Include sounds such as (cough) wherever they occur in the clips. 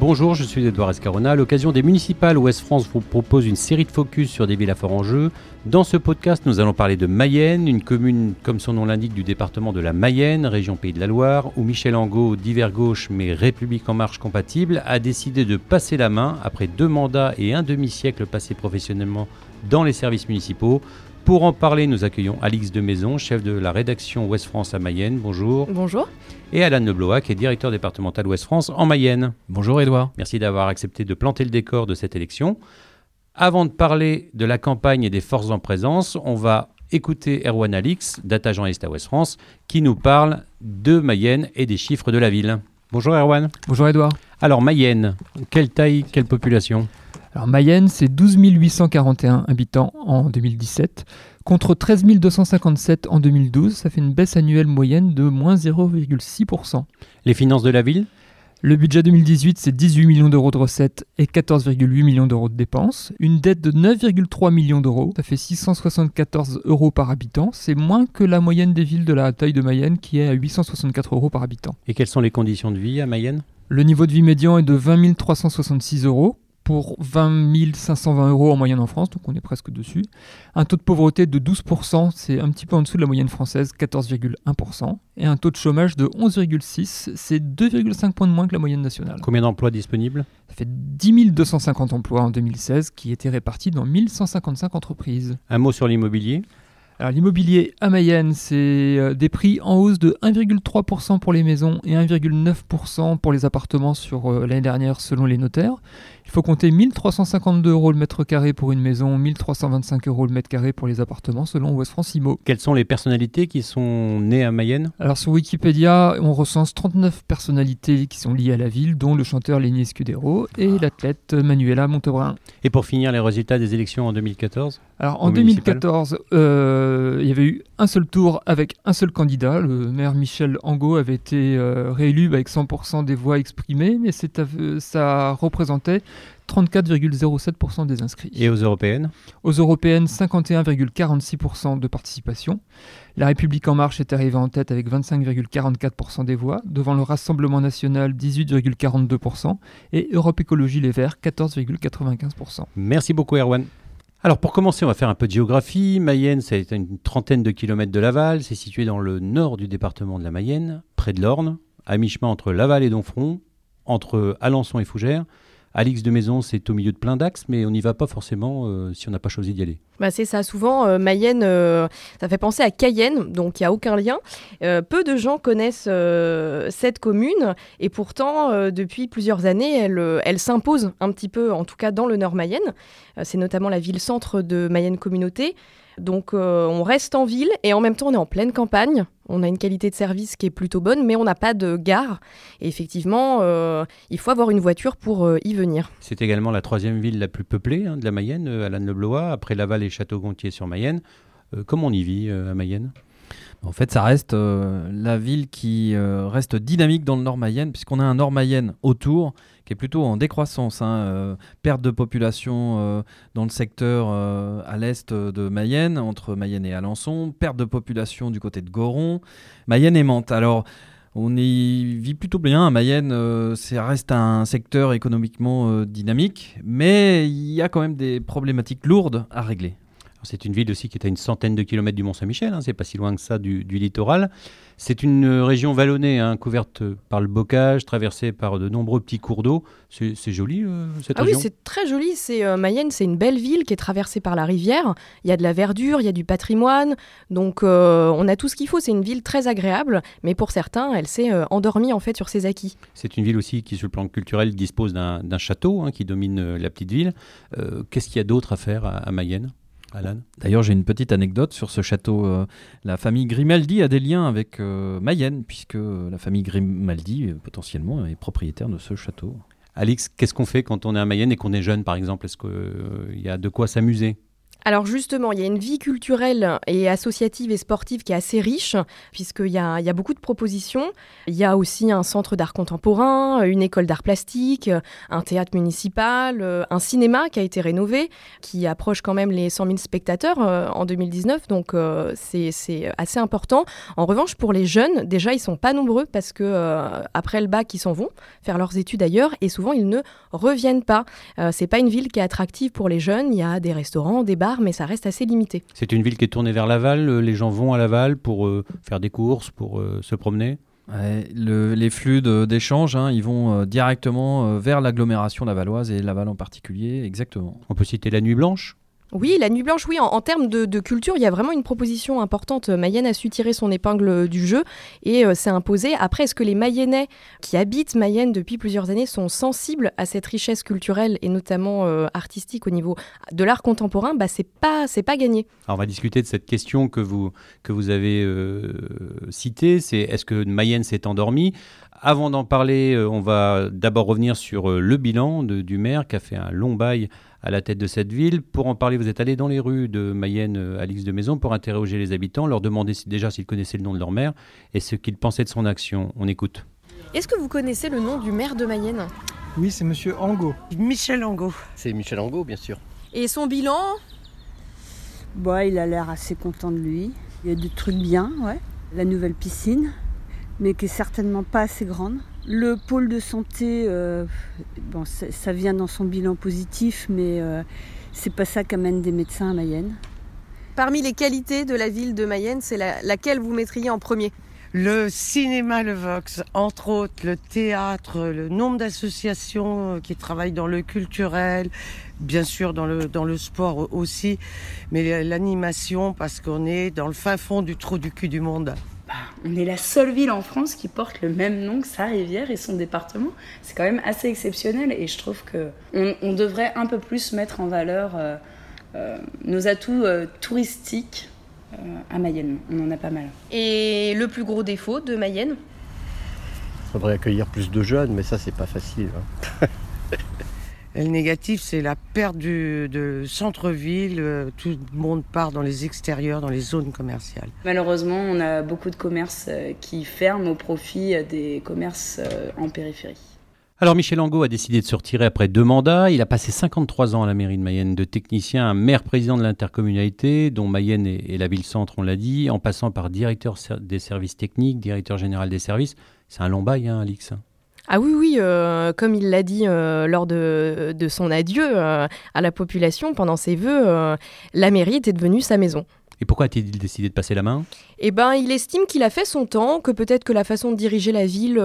Bonjour, je suis Edouard Escarona. À l'occasion des municipales, Ouest France vous propose une série de focus sur des villes à fort enjeu. Dans ce podcast, nous allons parler de Mayenne, une commune, comme son nom l'indique, du département de la Mayenne, région Pays de la Loire, où Michel Angot, divers gauche mais République en marche compatible, a décidé de passer la main après deux mandats et un demi-siècle passés professionnellement dans les services municipaux. Pour en parler, nous accueillons Alix de Maison, chef de la rédaction Ouest France à Mayenne. Bonjour. Bonjour. Et Alan Leblois, qui est directeur départemental Ouest France en Mayenne. Bonjour Edouard. Merci d'avoir accepté de planter le décor de cette élection. Avant de parler de la campagne et des forces en présence, on va écouter Erwan Alix, data journaliste à Ouest France, qui nous parle de Mayenne et des chiffres de la ville. Bonjour Erwan. Bonjour Edouard. Alors Mayenne, quelle taille, quelle population? Alors Mayenne, c'est 12 841 habitants en 2017, contre 13 257 en 2012. Ça fait une baisse annuelle moyenne de moins 0,6%. Les finances de la ville? Le budget 2018, c'est 18 millions d'euros de recettes et 14,8 millions d'euros de dépenses. Une dette de 9,3 millions d'euros, ça fait 674 euros par habitant. C'est moins que la moyenne des villes de la taille de Mayenne qui est à 864 euros par habitant. Et quelles sont les conditions de vie à Mayenne? Le niveau de vie médian est de 20 366 euros pour 20 520 euros en moyenne en France, donc on est presque dessus. Un taux de pauvreté de 12%, c'est un petit peu en dessous de la moyenne française, 14,1%. Et un taux de chômage de 11,6%, c'est 2,5 points de moins que la moyenne nationale. Combien d'emplois disponibles? Ça fait 10 250 emplois en 2016 qui étaient répartis dans 1155 entreprises. Un mot sur l'immobilier? Alors l'immobilier à Mayenne, c'est euh, des prix en hausse de 1,3% pour les maisons et 1,9% pour les appartements sur euh, l'année dernière selon les notaires. Il faut compter 1352 euros le mètre carré pour une maison, 1325 euros le mètre carré pour les appartements selon Ouest France Imo. Quelles sont les personnalités qui sont nées à Mayenne? Alors sur Wikipédia, on recense 39 personnalités qui sont liées à la ville, dont le chanteur Lenny Scudero et l'athlète Manuela Montebrun. Et pour finir, les résultats des élections en 2014 Alors en Au municipal 2014, euh, il y avait eu un seul tour avec un seul candidat. Le maire Michel Angot avait été euh, réélu avec 100% des voix exprimées, mais euh, ça représentait 34,07% des inscrits. Et aux européennes Aux européennes, 51,46% de participation. La République en marche est arrivée en tête avec 25,44% des voix, devant le Rassemblement national 18,42% et Europe Écologie Les Verts 14,95%. Merci beaucoup Erwan. Alors pour commencer, on va faire un peu de géographie. Mayenne, c'est à une trentaine de kilomètres de Laval. C'est situé dans le nord du département de la Mayenne, près de l'Orne, à mi-chemin entre Laval et Donfront, entre Alençon et Fougères. Alix de Maison, c'est au milieu de plein d'axes, mais on n'y va pas forcément euh, si on n'a pas choisi d'y aller. Bah, c'est ça, souvent euh, Mayenne, euh, ça fait penser à Cayenne, donc il n'y a aucun lien. Peu de gens connaissent cette commune et pourtant, depuis plusieurs années, elle, s'impose un petit peu, en tout cas dans le nord Mayenne. C'est notamment la ville-centre de Mayenne Communauté. Donc euh, on reste en ville et en même temps on est en pleine campagne. On a une qualité de service qui est plutôt bonne, mais on n'a pas de gare. Et effectivement, euh, il faut avoir une voiture pour euh, y venir. C'est également la troisième ville la plus peuplée hein, de la Mayenne, Alan Leblois, après Laval et Château-Gontier sur Mayenne. Comment on y vit à Mayenne? En fait, ça reste euh, la ville qui euh, reste dynamique dans le Nord Mayenne, puisqu'on a un Nord Mayenne autour qui est plutôt en décroissance. hein, euh, perte de population dans le secteur à l'est de Mayenne, entre Mayenne et Alençon, perte de population du côté de Goron, Mayenne et Mantes. Alors, on y vit plutôt bien. À Mayenne, ça reste un secteur économiquement dynamique, mais il y a quand même des problématiques lourdes à régler. C'est une ville aussi qui est à une centaine de kilomètres du Mont-Saint-Michel, hein, c'est pas si loin que ça du, du littoral. C'est une euh, région vallonnée, hein, couverte par le bocage, traversée par de nombreux petits cours d'eau. C'est joli euh, cette Ah oui, c'est très joli. C'est euh, Mayenne, c'est une belle ville qui est traversée par la rivière. Il y a de la verdure, il y a du patrimoine. Donc euh, on a tout ce qu'il faut. C'est une ville très agréable, mais pour certains, elle s'est euh, endormie en fait sur ses acquis. C'est une ville aussi qui, sur le plan culturel, dispose d'un château hein, qui domine euh, la petite ville. Euh, Qu'est-ce qu'il y a d'autre à faire à, à Mayenne? D'ailleurs, j'ai une petite anecdote sur ce château. Euh, la famille Grimaldi a des liens avec euh, Mayenne, puisque la famille Grimaldi, euh, potentiellement, est propriétaire de ce château. Alix, qu'est-ce qu'on fait quand on est à Mayenne et qu'on est jeune, par exemple? Est-ce qu'il y a de quoi s'amuser? Alors justement, il y a une vie culturelle et associative et sportive qui est assez riche, puisqu'il y a, y a beaucoup de propositions. Il y a aussi un centre d'art contemporain, une école d'art plastique, un théâtre municipal, un cinéma qui a été rénové, qui approche quand même les 100 000 spectateurs euh, en 2019, donc euh, c'est assez important. En revanche, pour les jeunes, déjà, ils sont pas nombreux parce que euh, après le bac, ils s'en vont faire leurs études ailleurs et souvent ils ne reviennent pas. c'est pas une ville qui est attractive pour les jeunes. Il y a des restaurants, des bars mais ça reste assez limité. C'est une ville qui est tournée vers Laval. Euh, les gens vont à Laval pour euh, faire des courses, pour euh, se promener. les flux d'échange, hein, ils vont directement vers l'agglomération lavalloise et Laval en particulier, exactement. On peut citer la Nuit Blanche oui, la Nuit Blanche, oui, en, termes de, culture, il y a vraiment une proposition importante. Mayenne a su tirer son épingle du jeu et euh, s'est imposé. Après, est-ce que les Mayennais qui habitent Mayenne depuis plusieurs années sont sensibles à cette richesse culturelle et notamment euh, artistique au niveau de l'art contemporain? Bah, C'est pas, c'est pas gagné. On va discuter de cette question que vous, que vous avez euh, citée. C'est est-ce que Mayenne s'est endormie? Avant d'en parler, on va d'abord revenir sur le bilan du maire qui a fait un long bail à la tête de cette ville. Pour en parler, vous êtes allé dans les rues de Mayenne, euh, Alix de Maison, pour interroger les habitants, leur demander déjà s'ils connaissaient le nom de leur maire et ce qu'ils pensaient de son action. On écoute. Est-ce que vous connaissez le nom du maire de Mayenne? Oui, c'est Monsieur Angot. Michel Angot. C'est Michel Angot, bien sûr. Et son bilan? Bah, Il a l'air assez content de lui. Il y a des trucs bien, ouais. La nouvelle piscine, mais qui est certainement pas assez grande. Le pôle de santé, euh, bon, ça vient dans son bilan positif, mais euh, c'est pas ça qu'amènent des médecins à Mayenne. Parmi les qualités de la ville de Mayenne, c'est laquelle vous mettriez en premier? Le cinéma Le Vox, entre autres, le théâtre, le nombre d'associations euh, qui travaillent dans le culturel, bien sûr dans le, dans le sport aussi, mais l'animation parce qu'on est dans le fin fond du trou du cul du monde. Bah, on est la seule ville en France qui porte le même nom que sa rivière et son département. C'est quand même assez exceptionnel et je trouve que on, devrait un peu plus mettre en valeur euh, euh, nos atouts euh, touristiques à Mayenne. On en a pas mal. Et le plus gros défaut de Mayenne? Il faudrait accueillir plus de jeunes, mais ça c'est pas facile. Hein. (laughs) Et le négatif, c'est la perte du, de centre-ville. Euh, tout le monde part dans les extérieurs, dans les zones commerciales. Malheureusement, on a beaucoup de commerces euh, qui ferment au profit euh, des commerces en périphérie. Alors Michel Angot a décidé de se retirer après deux mandats. Il a passé 53 ans à la mairie de Mayenne, de technicien à maire président de l'intercommunalité, dont Mayenne est, la ville-centre, on l'a dit, en passant par directeur des services techniques, directeur général des services. C'est un long bail, hein, Alix ah oui, oui, euh, comme il l'a dit euh, lors de, son adieu euh, à la population pendant ses vœux, la mairie était devenue sa maison. Et pourquoi a-t-il décidé de passer la main? Eh ben, il estime qu'il a fait son temps, que peut-être que la façon de diriger la ville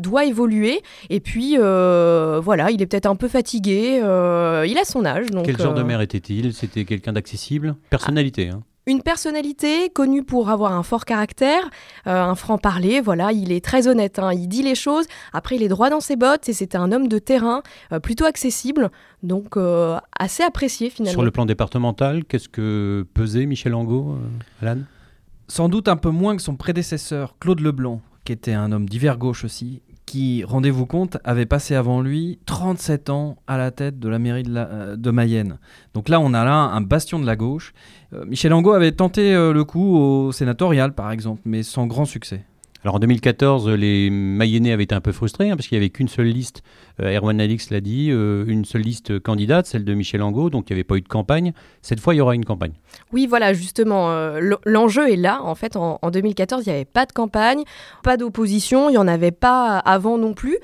doit évoluer. Et puis, voilà, il est peut-être un peu fatigué. il a son âge. Donc, Quel genre de maire était-il? C'était quelqu'un d'accessible? Personnalité, hein une personnalité connue pour avoir un fort caractère, euh, un franc-parler, voilà, il est très honnête, hein. il dit les choses, après il est droit dans ses bottes et c'était un homme de terrain, euh, plutôt accessible, donc euh, assez apprécié finalement. Sur le plan départemental, qu'est-ce que pesait Michel Angot, Alan? Sans doute un peu moins que son prédécesseur, Claude Leblanc, qui était un homme d'hiver gauche aussi, qui, rendez-vous compte, avait passé avant lui 37 ans à la tête de la mairie de, euh, Mayenne. Donc là, on a là un bastion de la gauche. Euh, Michel Angot avait tenté euh, le coup au sénatorial, par exemple, mais sans grand succès. Alors en 2014, les Mayennais avaient été un peu frustrés hein, parce qu'il n'y avait qu'une seule liste Erwan Alix l'a dit, euh, une seule liste candidate, celle de Michel Angot, donc il n'y avait pas eu de campagne. Cette fois, il y aura une campagne. Oui, voilà, justement, euh, l'enjeu est là. En fait, en, 2014, il n'y avait pas de campagne, pas d'opposition, il n'y en avait pas avant non plus.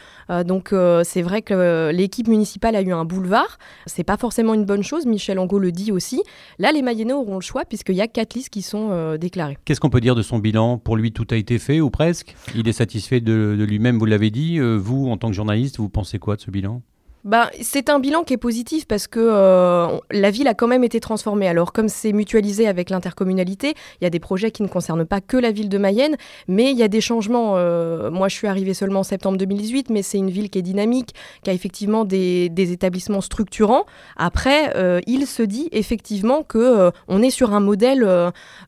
donc c'est vrai que l'équipe municipale a eu un boulevard. C'est pas forcément une bonne chose, Michel Angot le dit aussi. Là, les Mayennais auront le choix puisqu'il y a quatre listes qui sont déclarées. Qu'est-ce qu'on peut dire de son bilan? Pour lui, tout a été fait ou presque? Il est satisfait de, de lui-même, vous l'avez dit. vous, en tant que journaliste, vous pensez quoi de ce bilan? Bah, c'est un bilan qui est positif parce que euh, la ville a quand même été transformée. Alors, comme c'est mutualisé avec l'intercommunalité, il y a des projets qui ne concernent pas que la ville de Mayenne, mais il y a des changements. Euh, moi, je suis arrivée seulement en septembre 2018, mais c'est une ville qui est dynamique, qui a effectivement des, établissements structurants. Après, euh, il se dit effectivement que on est sur un modèle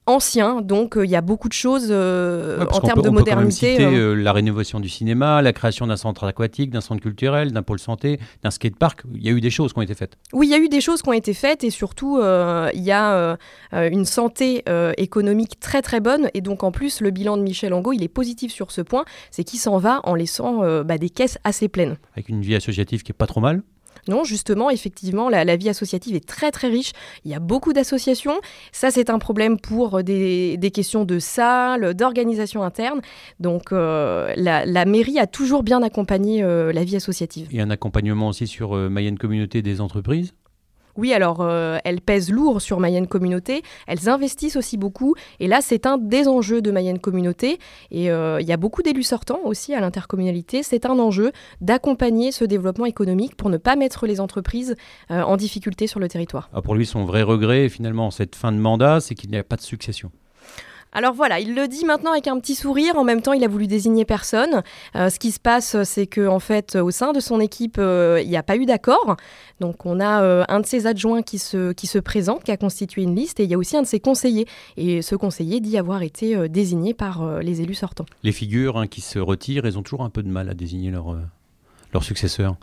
ancien, donc il y a beaucoup de choses en termes de modernité. On peut citer, la rénovation du cinéma, la création d'un centre aquatique, d'un centre culturel, d'un pôle santé un skatepark. Il y a eu des choses qui ont été faites. Oui, il y a eu des choses qui ont été faites et surtout, euh, il y a euh, euh, une santé économique très très bonne. Et donc, en plus, le bilan de Michel Angot, il est positif sur ce point. C'est qu'il s'en va en laissant bah, des caisses assez pleines. Avec une vie associative qui est pas trop mal. Non, justement, effectivement, la, vie associative est très très riche. Il y a beaucoup d'associations. Ça, c'est un problème pour des, questions de salles, d'organisation interne. Donc, euh, la, mairie a toujours bien accompagné euh, la vie associative. Et un accompagnement aussi sur euh, Mayenne Communauté des entreprises? Oui, alors euh, elles pèsent lourd sur Mayenne Communauté, elles investissent aussi beaucoup, et là c'est un des enjeux de Mayenne Communauté, et euh, il y a beaucoup d'élus sortants aussi à l'intercommunalité, c'est un enjeu d'accompagner ce développement économique pour ne pas mettre les entreprises euh, en difficulté sur le territoire. Ah, pour lui, son vrai regret finalement cette fin de mandat, c'est qu'il n'y a pas de succession. Alors voilà, il le dit maintenant avec un petit sourire. En même temps, il a voulu désigner personne. Euh, ce qui se passe, c'est que en fait, au sein de son équipe, euh, il n'y a pas eu d'accord. Donc on a euh, un de ses adjoints qui se, présente, qui a constitué une liste, et il y a aussi un de ses conseillers. Et ce conseiller dit avoir été désigné par les élus sortants. Les figures hein, qui se retirent, elles ont toujours un peu de mal à désigner leur, leur successeur.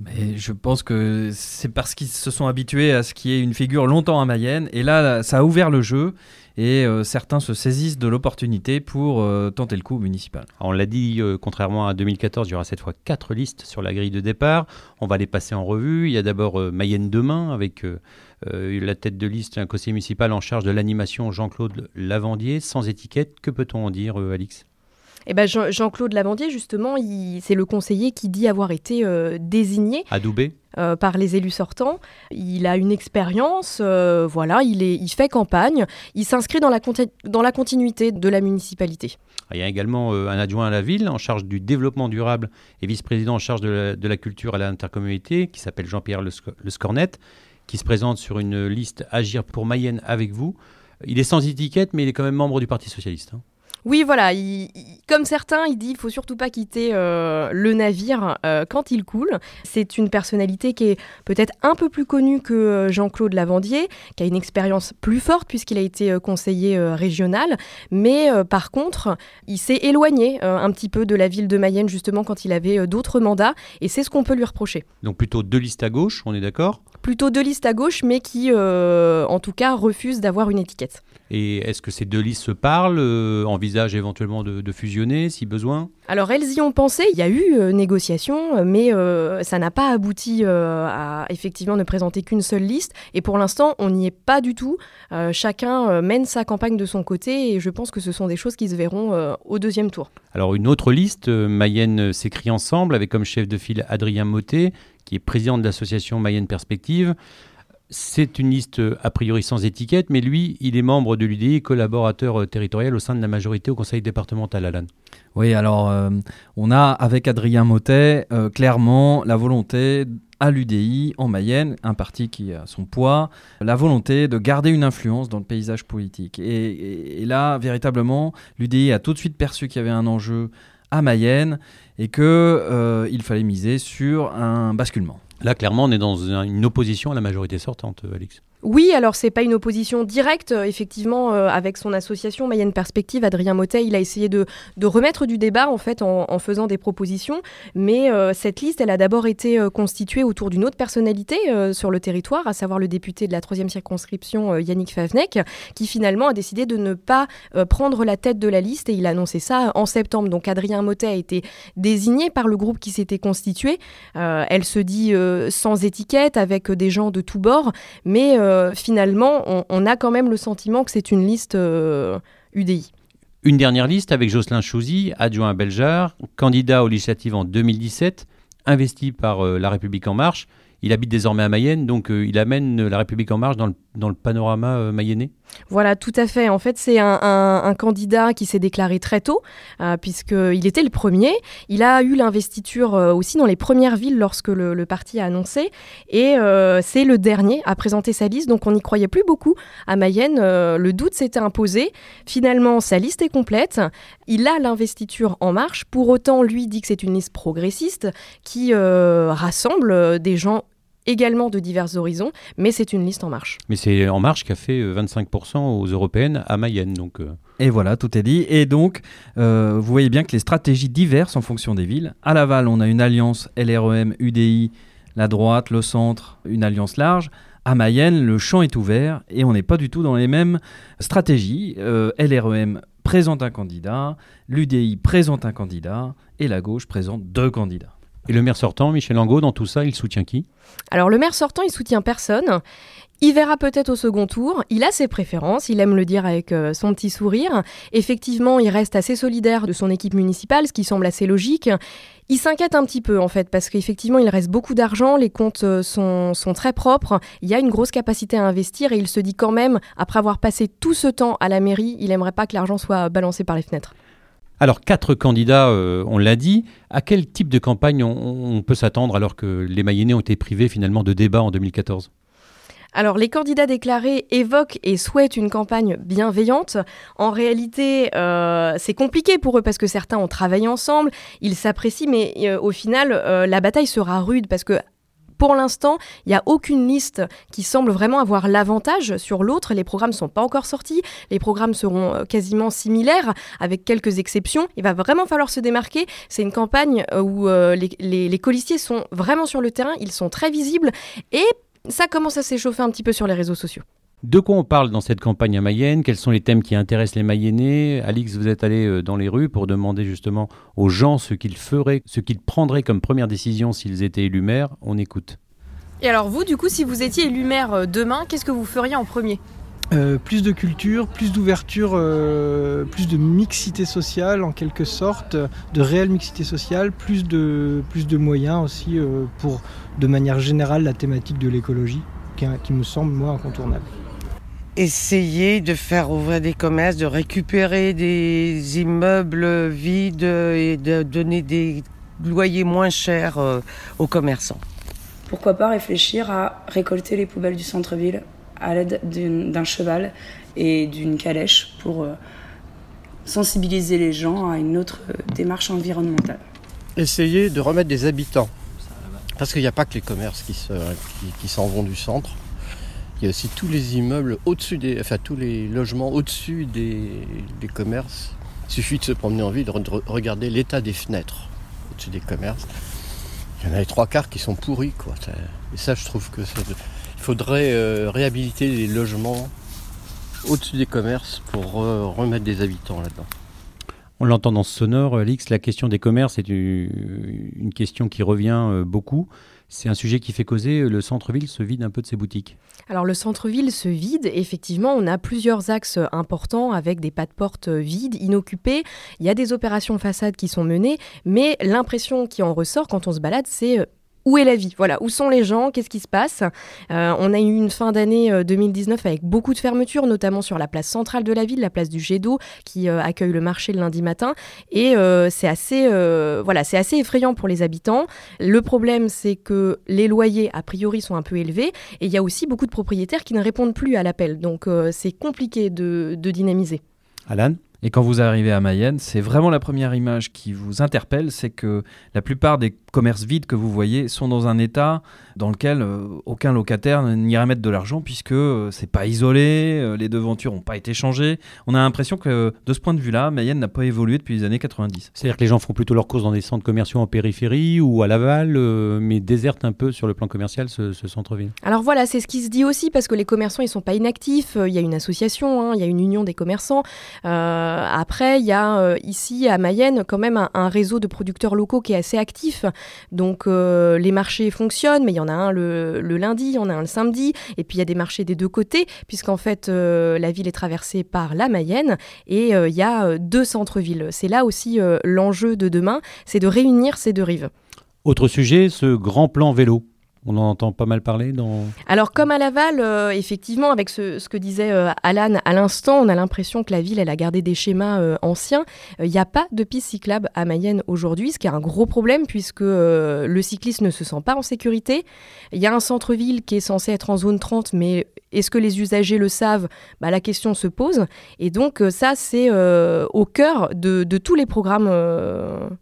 Mais je pense que c'est parce qu'ils se sont habitués à ce qui est une figure longtemps à Mayenne. Et là, ça a ouvert le jeu et euh, certains se saisissent de l'opportunité pour euh, tenter le coup municipal. on l'a dit, euh, contrairement à 2014, il y aura cette fois quatre listes sur la grille de départ. On va les passer en revue. Il y a d'abord Mayenne demain avec la tête de liste, un conseiller municipal en charge de l'animation, Jean-Claude Lavandier, sans étiquette. Que peut-on en dire, Alix? Eh ben Jean-Claude Lavandier, justement, c'est le conseiller qui dit avoir été désigné. Adoubé euh, par les élus sortants. Il a une expérience, euh, voilà, il, est, il fait campagne, il s'inscrit dans la, dans la continuité de la municipalité. Il y a également euh, un adjoint à la ville en charge du développement durable et vice-président en charge de la, culture à l'intercommunauté qui s'appelle Jean-Pierre Le, Scornet, qui se présente sur une liste Agir pour Mayenne avec vous. Il est sans étiquette, mais il est quand même membre du Parti socialiste. Hein. Oui, voilà. comme certains, il dit il faut surtout pas quitter euh, le navire euh, quand il coule. C'est une personnalité qui est peut-être un peu plus connue que euh, Jean-Claude Lavandier, qui a une expérience plus forte puisqu'il a été conseiller régional. Mais par contre, il s'est éloigné un petit peu de la ville de Mayenne justement quand il avait d'autres mandats. Et c'est ce qu'on peut lui reprocher. Donc plutôt deux listes à gauche, on est d'accord? Plutôt deux listes à gauche, mais qui, en tout cas, refusent d'avoir une étiquette. Et est-ce que ces deux listes se parlent, euh, envisagent éventuellement de, fusionner si besoin? Alors elles y ont pensé, il y a eu euh, négociation, mais euh, ça n'a pas abouti à effectivement ne présenter qu'une seule liste. Et pour l'instant, on n'y est pas du tout. chacun mène sa campagne de son côté et je pense que ce sont des choses qui se verront au deuxième tour. Alors une autre liste, Mayenne s'écrit ensemble avec comme chef de file Adrien Motet, qui est président de l'association Mayenne Perspective. C'est une liste euh, a priori sans étiquette, mais lui, il est membre de l'UDI, collaborateur euh, territorial au sein de la majorité au conseil départemental, Alan. Oui, alors euh, on a avec Adrien Motet clairement la volonté à l'UDI en Mayenne, un parti qui a son poids, la volonté de garder une influence dans le paysage politique. Et là, véritablement, l'UDI a tout de suite perçu qu'il y avait un enjeu à Mayenne et qu'il fallait miser sur un basculement. Là, clairement, on est dans une opposition à la majorité sortante, Alix. Oui, alors c'est pas une opposition directe. Euh, effectivement, euh, avec son association Mayenne Perspective, Adrien Motet, il a essayé de, remettre du débat en fait en, faisant des propositions. Mais euh, cette liste, elle a d'abord été constituée autour d'une autre personnalité sur le territoire, à savoir le député de la troisième circonscription Yannick Favnek, qui finalement a décidé de ne pas prendre la tête de la liste et il a annoncé ça en septembre. Donc Adrien Motet a été désigné par le groupe qui s'était constitué. elle se dit sans étiquette, avec des gens de tous bords, mais euh, finalement, on, a quand même le sentiment que c'est une liste UDI. Euh, une dernière liste avec Jocelyn Chouzy, adjoint à Beljar, candidat aux législatives en 2017, investi par euh, La République En Marche. Il habite désormais à Mayenne, donc il amène La République En Marche dans le, dans le panorama mayennais voilà, tout à fait. En fait, c'est un, candidat qui s'est déclaré très tôt, euh, puisqu'il était le premier. Il a eu l'investiture euh, aussi dans les premières villes lorsque le, parti a annoncé. Et euh, c'est le dernier à présenter sa liste, donc on n'y croyait plus beaucoup. À Mayenne, le doute s'était imposé. Finalement, sa liste est complète. Il a l'investiture en marche. Pour autant, lui dit que c'est une liste progressiste qui rassemble des gens également de divers horizons, mais c'est une liste en marche. Mais c'est En Marche qui a fait 25% euh, aux européennes à Mayenne. Donc, euh. Et voilà, tout est dit. Et donc, euh, vous voyez bien que les stratégies diverses en fonction des villes. À Laval, on a une alliance LREM-UDI la droite, le centre, une alliance large. À Mayenne, le champ est ouvert et on n'est pas du tout dans les mêmes stratégies. Euh, LREM présente un candidat, l'UDI présente un candidat et la gauche présente deux candidats. Et le maire sortant, Michel Angot, dans tout ça, il soutient qui? Alors le maire sortant, il soutient personne. Il verra peut-être au second tour, il a ses préférences, il aime le dire avec euh, son petit sourire. Effectivement, il reste assez solidaire de son équipe municipale, ce qui semble assez logique. Il s'inquiète un petit peu en fait, parce qu'effectivement, il reste beaucoup d'argent, les comptes euh, sont, sont, très propres, il y a une grosse capacité à investir et il se dit quand même, après avoir passé tout ce temps à la mairie, il n'aimerait pas que l'argent soit balancé par les fenêtres. Alors, quatre candidats, euh, on l'a dit. À quel type de campagne on, peut s'attendre alors que les Mayennais ont été privés finalement de débat en 2014 alors, les candidats déclarés évoquent et souhaitent une campagne bienveillante. En réalité, euh, c'est compliqué pour eux parce que certains ont travaillé ensemble, ils s'apprécient, mais euh, au final, la bataille sera rude parce que pour l'instant, il n'y a aucune liste qui semble vraiment avoir l'avantage sur l'autre. Les programmes ne sont pas encore sortis. Les programmes seront quasiment similaires, avec quelques exceptions. Il va vraiment falloir se démarquer. C'est une campagne où les, les, les sont vraiment sur le terrain. Ils sont très visibles. Et ça commence à s'échauffer un petit peu sur les réseaux sociaux. De quoi on parle dans cette campagne à Mayenne? Quels sont les thèmes qui intéressent les Mayennais? Alix, vous êtes allé euh, dans les rues pour demander justement aux gens ce qu'ils feraient, ce qu'ils prendraient comme première décision s'ils étaient élus maires. On écoute. Et alors vous, du coup, si vous étiez élu maire euh, demain, qu'est-ce que vous feriez en premier? Euh, plus de culture, plus d'ouverture, euh, plus de mixité sociale en quelque sorte, de réelle mixité sociale, plus de, plus de moyens aussi euh, pour, de manière générale, la thématique de l'écologie, qui, qui, me semble, moi, incontournable. Essayer de faire ouvrir des commerces, de récupérer des immeubles vides et de donner des loyers moins chers aux commerçants. Pourquoi pas réfléchir à récolter les poubelles du centre-ville à l'aide d'un cheval et d'une calèche pour euh, sensibiliser les gens à une autre euh, démarche environnementale. Essayer de remettre des habitants. Parce qu'il n'y a pas que les commerces qui s'en qui, qui vont du centre. Il y a aussi tous les immeubles au-dessus des. Enfin, tous les logements au-dessus des, des, commerces. Il suffit de se promener en ville, de regarder l'état des fenêtres au-dessus des commerces. Il y en a les trois quarts qui sont pourris, quoi. Et ça, je trouve que c'est il faudrait euh, réhabiliter les logements au-dessus des commerces pour euh, remettre des habitants là-dedans. On l'entend dans sonore, Alix, la question des commerces est une question qui revient euh, beaucoup. C'est un sujet qui fait causer, le centre-ville se vide un peu de ses boutiques. Alors le centre-ville se vide, effectivement, on a plusieurs axes importants avec des pas de porte vides, inoccupés. Il y a des opérations façades qui sont menées, mais l'impression qui en ressort quand on se balade, c'est où est la vie? Voilà, où sont les gens? Qu'est-ce qui se passe? Euh, On a eu une fin d'année 2019 euh, avec beaucoup de fermetures, notamment sur la place centrale de la ville, la place du Jet d'eau, qui euh, accueille le marché le lundi matin. Et c'est assez, voilà, c'est assez effrayant pour les habitants. Le problème, c'est que les loyers, a priori, sont un peu élevés. Et il y a aussi beaucoup de propriétaires qui ne répondent plus à l'appel. Donc c'est compliqué de, de dynamiser. Alan? Et quand vous arrivez à Mayenne, c'est vraiment la première image qui vous interpelle, c'est que la plupart des commerces vides que vous voyez sont dans un état dans lequel euh, aucun locataire n'irait mettre de l'argent puisque euh, c'est pas isolé, euh, les devantures n'ont pas été changées. On a l'impression que de ce point de vue-là, Mayenne n'a pas évolué depuis les années 90. C'est-à-dire que les gens font plutôt leurs courses dans des centres commerciaux en périphérie ou à Laval, mais désertent un peu sur le plan commercial ce, ce centre-ville. Alors voilà, c'est ce qui se dit aussi parce que les commerçants ils sont pas inactifs. Il y a une association, hein, il y a une union des commerçants. Après, il y a ici à Mayenne quand même un, réseau de producteurs locaux qui est assez actif. Donc les marchés fonctionnent, mais il y en a un le, lundi, il y en a un le samedi, et puis il y a des marchés des deux côtés, puisqu'en fait euh, la ville est traversée par la Mayenne, et euh, il y a euh, deux centres-villes. C'est là aussi l'enjeu de demain, c'est de réunir ces deux rives. Autre sujet, ce grand plan vélo. On en entend pas mal parler dans... Alors comme à Laval, euh, effectivement, avec ce, que disait euh, Alan à l'instant, on a l'impression que la ville, elle a gardé des schémas euh, anciens. Il n'y a pas de piste cyclable à Mayenne aujourd'hui, ce qui est un gros problème puisque le cycliste ne se sent pas en sécurité. Il y a un centre-ville qui est censé être en zone 30, mais est-ce que les usagers le savent? Bah, La question se pose. Et donc ça, c'est au cœur de, de, tous les programmes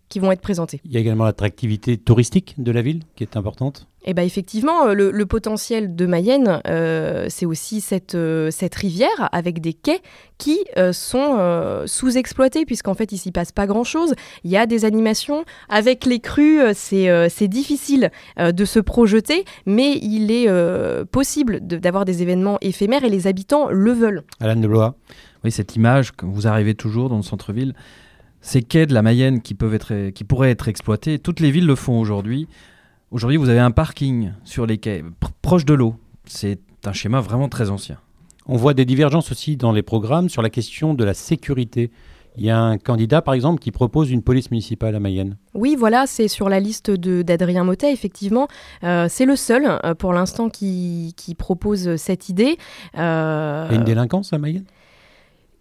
qui vont être présentés. Il y a également l'attractivité touristique de la ville qui est importante. Eh ben effectivement, euh, le, potentiel de Mayenne, euh, c'est aussi cette, euh, cette rivière avec des quais qui sont sous-exploités, puisqu'en fait, il s'y passe pas grand-chose. Il y a des animations. Avec les crues, c'est difficile de se projeter, mais il est possible d'avoir des événements éphémères et les habitants le veulent. Alain de Blois. Oui, cette image, quand vous arrivez toujours dans le centre-ville, ces quais de la Mayenne qui, peuvent être, qui pourraient être exploités, toutes les villes le font aujourd'hui. Aujourd'hui, vous avez un parking sur les quais, proche de l'eau. C'est un schéma vraiment très ancien. On voit des divergences aussi dans les programmes sur la question de la sécurité. Il y a un candidat, par exemple, qui propose une police municipale à Mayenne. Oui, voilà, c'est sur la liste d'Adrien Motet, effectivement. Euh, c'est le seul, euh, pour l'instant, qui, propose cette idée. Euh... Y a une délinquance à Mayenne?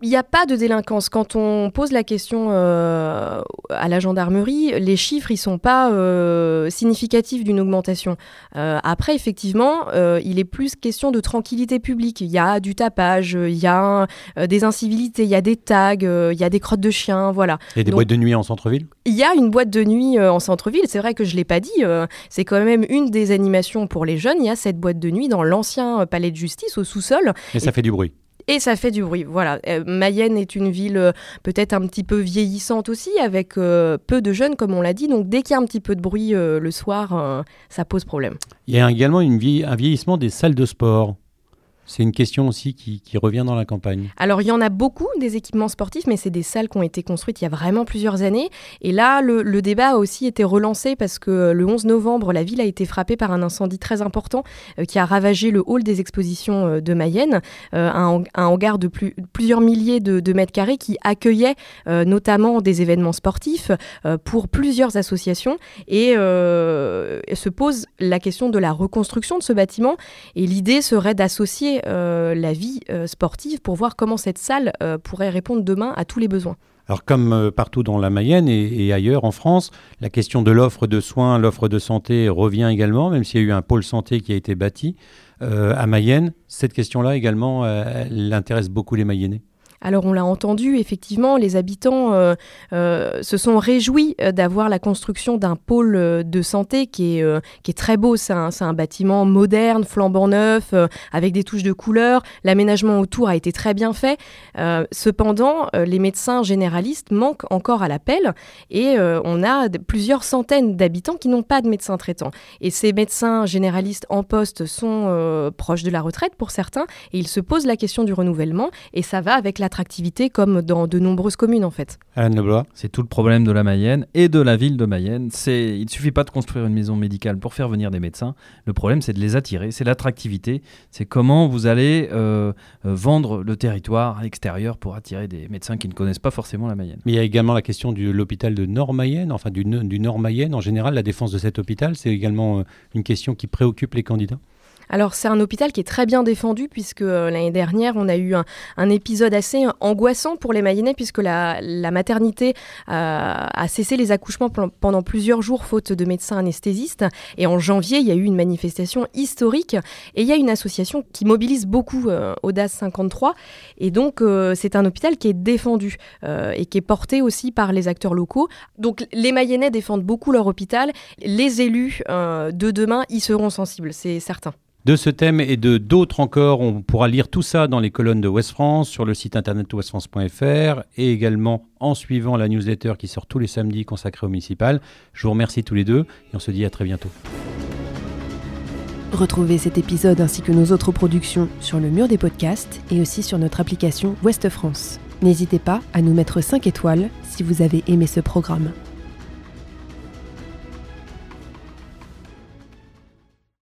Il n'y a pas de délinquance. Quand on pose la question euh, à la gendarmerie, les chiffres ils sont pas euh, significatifs d'une augmentation. Euh, après, effectivement, il est plus question de tranquillité publique. Il y a du tapage, il y a des incivilités, il y a des tags, il y a des crottes de chiens, voilà. Et des boîtes de nuit en centre-ville? Il y a une boîte de nuit en centre-ville. C'est vrai que je l'ai pas dit. c'est quand même une des animations pour les jeunes. Il y a cette boîte de nuit dans l'ancien palais de justice au sous-sol. Et ça fait du bruit et ça fait du bruit. Voilà. Euh, Mayenne est une ville euh, peut-être un petit peu vieillissante aussi, avec euh, peu de jeunes, comme on l'a dit. Donc dès qu'il y a un petit peu de bruit le soir, ça pose problème. Il y a également un vieillissement des salles de sport. C'est une question aussi qui, revient dans la campagne. Alors, il y en a beaucoup des équipements sportifs, mais c'est des salles qui ont été construites il y a vraiment plusieurs années. Et là, le, débat a aussi été relancé parce que euh, le 11 novembre, la ville a été frappée par un incendie très important euh, qui a ravagé le hall des expositions euh, de Mayenne, un, hangar de plusieurs milliers de, mètres carrés qui accueillait notamment des événements sportifs pour plusieurs associations. Et se pose la question de la reconstruction de ce bâtiment. Et l'idée serait d'associer euh, la vie euh, sportive pour voir comment cette salle euh, pourrait répondre demain à tous les besoins. Alors comme partout dans la Mayenne et, ailleurs en France, la question de l'offre de soins, l'offre de santé revient également, même s'il y a eu un pôle santé qui a été bâti à Mayenne. Cette question-là également, elle intéresse beaucoup les Mayennais. Alors on l'a entendu, effectivement, les habitants euh, euh, se sont réjouis euh, d'avoir la construction d'un pôle de santé qui est, qui est très beau. C'est un, bâtiment moderne, flambant neuf, avec des touches de couleur. L'aménagement autour a été très bien fait. cependant, les médecins généralistes manquent encore à l'appel et on a plusieurs centaines d'habitants qui n'ont pas de médecin traitant. Et ces médecins généralistes en poste sont proches de la retraite pour certains et ils se posent la question du renouvellement et ça va avec la attractivité comme dans de nombreuses communes en fait. C'est tout le problème de la Mayenne et de la ville de Mayenne. C'est, il ne suffit pas de construire une maison médicale pour faire venir des médecins. Le problème, c'est de les attirer, c'est l'attractivité. C'est comment vous allez euh, euh, vendre le territoire à l'extérieur pour attirer des médecins qui ne connaissent pas forcément la Mayenne. Mais il y a également la question de l'hôpital de Nord-Mayenne, enfin du, du Nord-Mayenne en général. La défense de cet hôpital, c'est également euh, une question qui préoccupe les candidats. Alors c'est un hôpital qui est très bien défendu puisque euh, l'année dernière on a eu un, épisode assez angoissant pour les Mayennais puisque la, maternité euh, a cessé les accouchements pendant plusieurs jours faute de médecins anesthésistes. Et en janvier il y a eu une manifestation historique et il y a une association qui mobilise beaucoup euh, Audace 53 et donc c'est un hôpital qui est défendu et qui est porté aussi par les acteurs locaux. Donc les Mayennais défendent beaucoup leur hôpital, les élus de demain y seront sensibles, c'est certain de ce thème et de d'autres encore. On pourra lire tout ça dans les colonnes de West France, sur le site internet westfrance.fr et également en suivant la newsletter qui sort tous les samedis consacrée au municipal. Je vous remercie tous les deux et on se dit à très bientôt. Retrouvez cet épisode ainsi que nos autres productions sur le mur des podcasts et aussi sur notre application Ouest France. N'hésitez pas à nous mettre 5 étoiles si vous avez aimé ce programme.